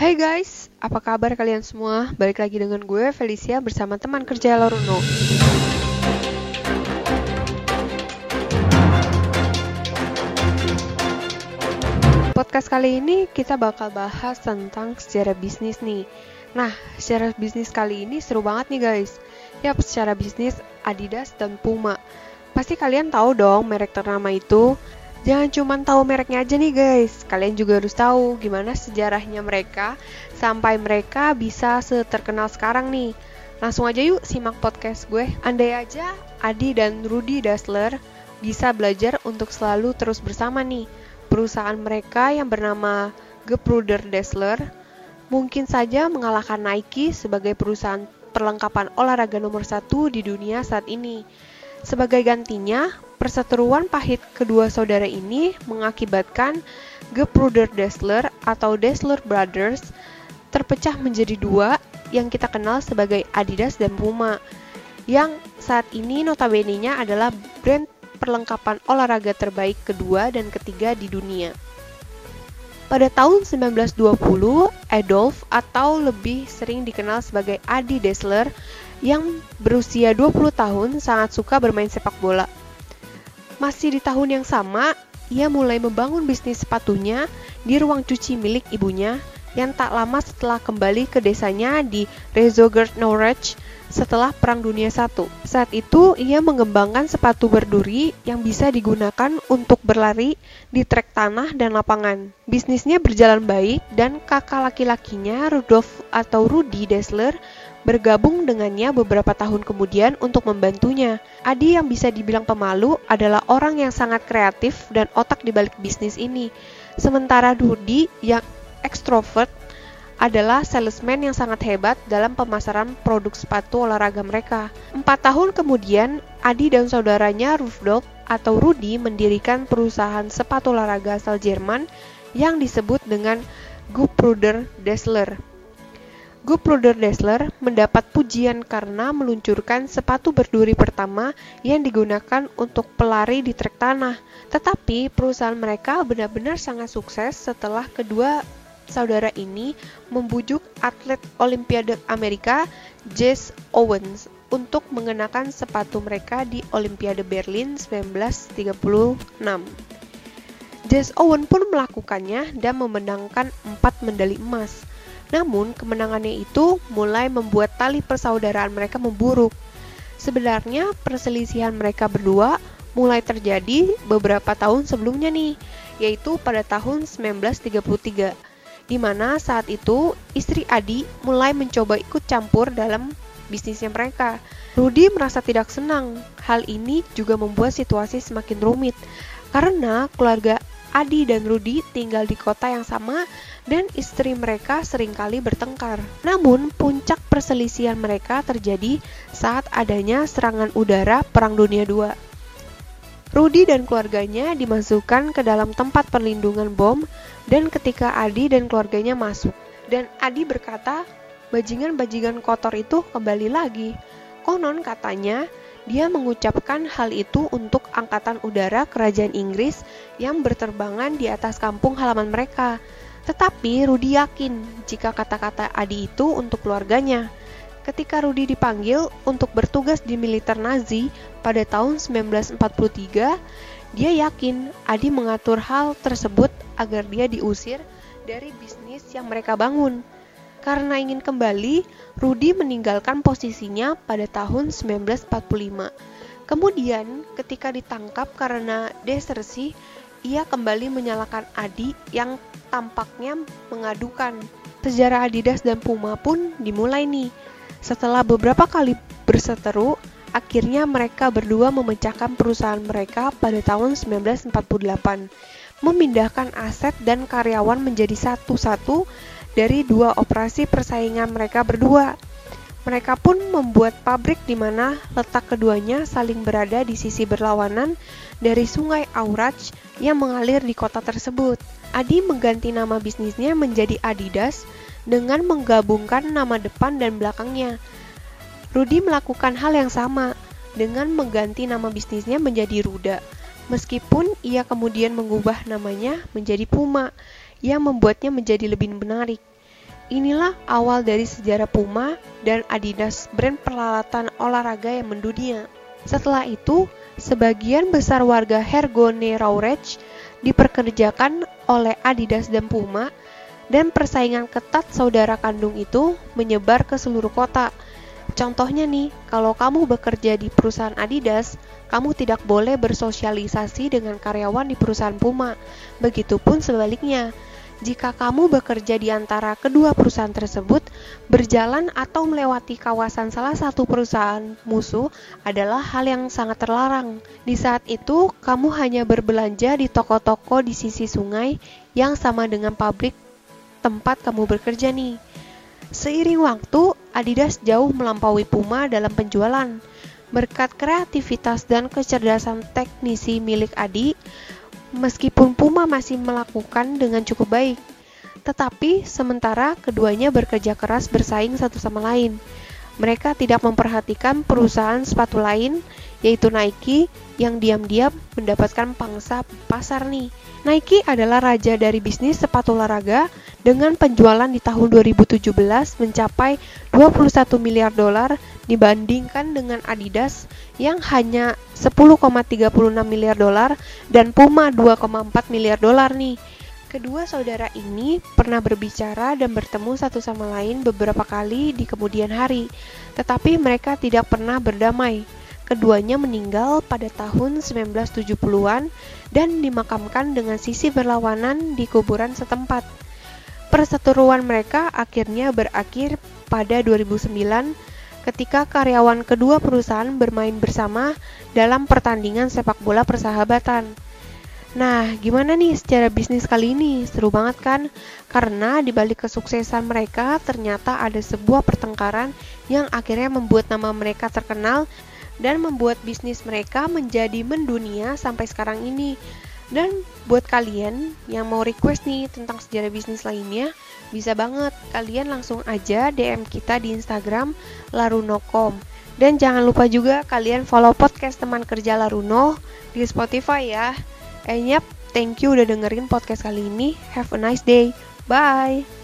Hai guys, apa kabar kalian semua? Balik lagi dengan gue Felicia bersama teman kerja Loruno. Podcast kali ini kita bakal bahas tentang sejarah bisnis nih. Nah, sejarah bisnis kali ini seru banget nih guys. Yap, secara bisnis Adidas dan Puma. Pasti kalian tahu dong merek ternama itu. Jangan cuma tahu mereknya aja nih guys, kalian juga harus tahu gimana sejarahnya mereka sampai mereka bisa seterkenal sekarang nih. Langsung aja yuk simak podcast gue. Andai aja Adi dan Rudy Dassler bisa belajar untuk selalu terus bersama nih. Perusahaan mereka yang bernama Gepruder Dassler mungkin saja mengalahkan Nike sebagai perusahaan perlengkapan olahraga nomor satu di dunia saat ini. Sebagai gantinya, perseteruan pahit kedua saudara ini mengakibatkan Gepruder Dassler atau Dassler Brothers terpecah menjadi dua yang kita kenal sebagai Adidas dan Puma yang saat ini notabene-nya adalah brand perlengkapan olahraga terbaik kedua dan ketiga di dunia. Pada tahun 1920, Adolf atau lebih sering dikenal sebagai Adi Dassler yang berusia 20 tahun sangat suka bermain sepak bola. Masih di tahun yang sama, ia mulai membangun bisnis sepatunya di ruang cuci milik ibunya yang tak lama setelah kembali ke desanya di Rezogert Norwich setelah Perang Dunia I. Saat itu, ia mengembangkan sepatu berduri yang bisa digunakan untuk berlari di trek tanah dan lapangan. Bisnisnya berjalan baik dan kakak laki-lakinya Rudolf atau Rudy Dassler bergabung dengannya beberapa tahun kemudian untuk membantunya. Adi yang bisa dibilang pemalu adalah orang yang sangat kreatif dan otak di balik bisnis ini. Sementara Rudy yang ekstrovert adalah salesman yang sangat hebat dalam pemasaran produk sepatu olahraga mereka. Empat tahun kemudian, Adi dan saudaranya Rudolf atau Rudy mendirikan perusahaan sepatu olahraga asal Jerman yang disebut dengan Gupruder Dassler. Gupruder Dassler mendapat pujian karena meluncurkan sepatu berduri pertama yang digunakan untuk pelari di trek tanah. Tetapi perusahaan mereka benar-benar sangat sukses setelah kedua saudara ini membujuk atlet Olimpiade Amerika Jesse Owens untuk mengenakan sepatu mereka di Olimpiade Berlin 1936. Jesse Owens pun melakukannya dan memenangkan empat medali emas. Namun, kemenangannya itu mulai membuat tali persaudaraan mereka memburuk. Sebenarnya, perselisihan mereka berdua mulai terjadi beberapa tahun sebelumnya nih, yaitu pada tahun 1933 di mana saat itu istri Adi mulai mencoba ikut campur dalam bisnisnya mereka. Rudy merasa tidak senang. Hal ini juga membuat situasi semakin rumit karena keluarga Adi dan Rudy tinggal di kota yang sama dan istri mereka sering kali bertengkar. Namun, puncak perselisihan mereka terjadi saat adanya serangan udara Perang Dunia II. Rudy dan keluarganya dimasukkan ke dalam tempat perlindungan bom dan ketika Adi dan keluarganya masuk. Dan Adi berkata, bajingan-bajingan kotor itu kembali lagi. Konon katanya, dia mengucapkan hal itu untuk angkatan udara kerajaan Inggris yang berterbangan di atas kampung halaman mereka. Tetapi Rudy yakin jika kata-kata Adi itu untuk keluarganya. Ketika Rudy dipanggil untuk bertugas di militer Nazi pada tahun 1943, dia yakin Adi mengatur hal tersebut agar dia diusir dari bisnis yang mereka bangun. Karena ingin kembali, Rudy meninggalkan posisinya pada tahun 1945. Kemudian, ketika ditangkap karena desersi, ia kembali menyalahkan Adi yang tampaknya mengadukan. Sejarah Adidas dan Puma pun dimulai nih setelah beberapa kali berseteru, akhirnya mereka berdua memecahkan perusahaan mereka pada tahun 1948, memindahkan aset dan karyawan menjadi satu-satu dari dua operasi persaingan mereka berdua. Mereka pun membuat pabrik di mana letak keduanya saling berada di sisi berlawanan dari sungai Aurach yang mengalir di kota tersebut. Adi mengganti nama bisnisnya menjadi Adidas dengan menggabungkan nama depan dan belakangnya. Rudy melakukan hal yang sama dengan mengganti nama bisnisnya menjadi Ruda, meskipun ia kemudian mengubah namanya menjadi Puma yang membuatnya menjadi lebih menarik. Inilah awal dari sejarah Puma dan Adidas brand peralatan olahraga yang mendunia. Setelah itu, sebagian besar warga Hergone Raurecht diperkerjakan oleh Adidas dan Puma dan persaingan ketat saudara kandung itu menyebar ke seluruh kota. Contohnya nih, kalau kamu bekerja di perusahaan Adidas, kamu tidak boleh bersosialisasi dengan karyawan di perusahaan Puma. Begitupun sebaliknya. Jika kamu bekerja di antara kedua perusahaan tersebut, berjalan atau melewati kawasan salah satu perusahaan musuh adalah hal yang sangat terlarang. Di saat itu, kamu hanya berbelanja di toko-toko di sisi sungai yang sama dengan pabrik tempat kamu bekerja nih. Seiring waktu, Adidas jauh melampaui Puma dalam penjualan. Berkat kreativitas dan kecerdasan teknisi milik Adi, meskipun Puma masih melakukan dengan cukup baik. Tetapi sementara keduanya bekerja keras bersaing satu sama lain. Mereka tidak memperhatikan perusahaan sepatu lain, yaitu Nike, yang diam-diam mendapatkan pangsa pasar nih. Nike adalah raja dari bisnis sepatu olahraga dengan penjualan di tahun 2017 mencapai 21 miliar dolar dibandingkan dengan Adidas yang hanya 10,36 miliar dolar dan Puma 2,4 miliar dolar nih. Kedua saudara ini pernah berbicara dan bertemu satu sama lain beberapa kali di kemudian hari, tetapi mereka tidak pernah berdamai. Keduanya meninggal pada tahun 1970-an dan dimakamkan dengan sisi berlawanan di kuburan setempat. Perseteruan mereka akhirnya berakhir pada 2009 ketika karyawan kedua perusahaan bermain bersama dalam pertandingan sepak bola persahabatan. Nah, gimana nih secara bisnis kali ini? Seru banget kan? Karena di balik kesuksesan mereka ternyata ada sebuah pertengkaran yang akhirnya membuat nama mereka terkenal dan membuat bisnis mereka menjadi mendunia sampai sekarang ini. Dan buat kalian yang mau request nih tentang sejarah bisnis lainnya, bisa banget kalian langsung aja DM kita di Instagram laruno.com. Dan jangan lupa juga kalian follow podcast teman kerja Laruno di Spotify ya. Eh, yep, thank you udah dengerin podcast kali ini. Have a nice day. Bye.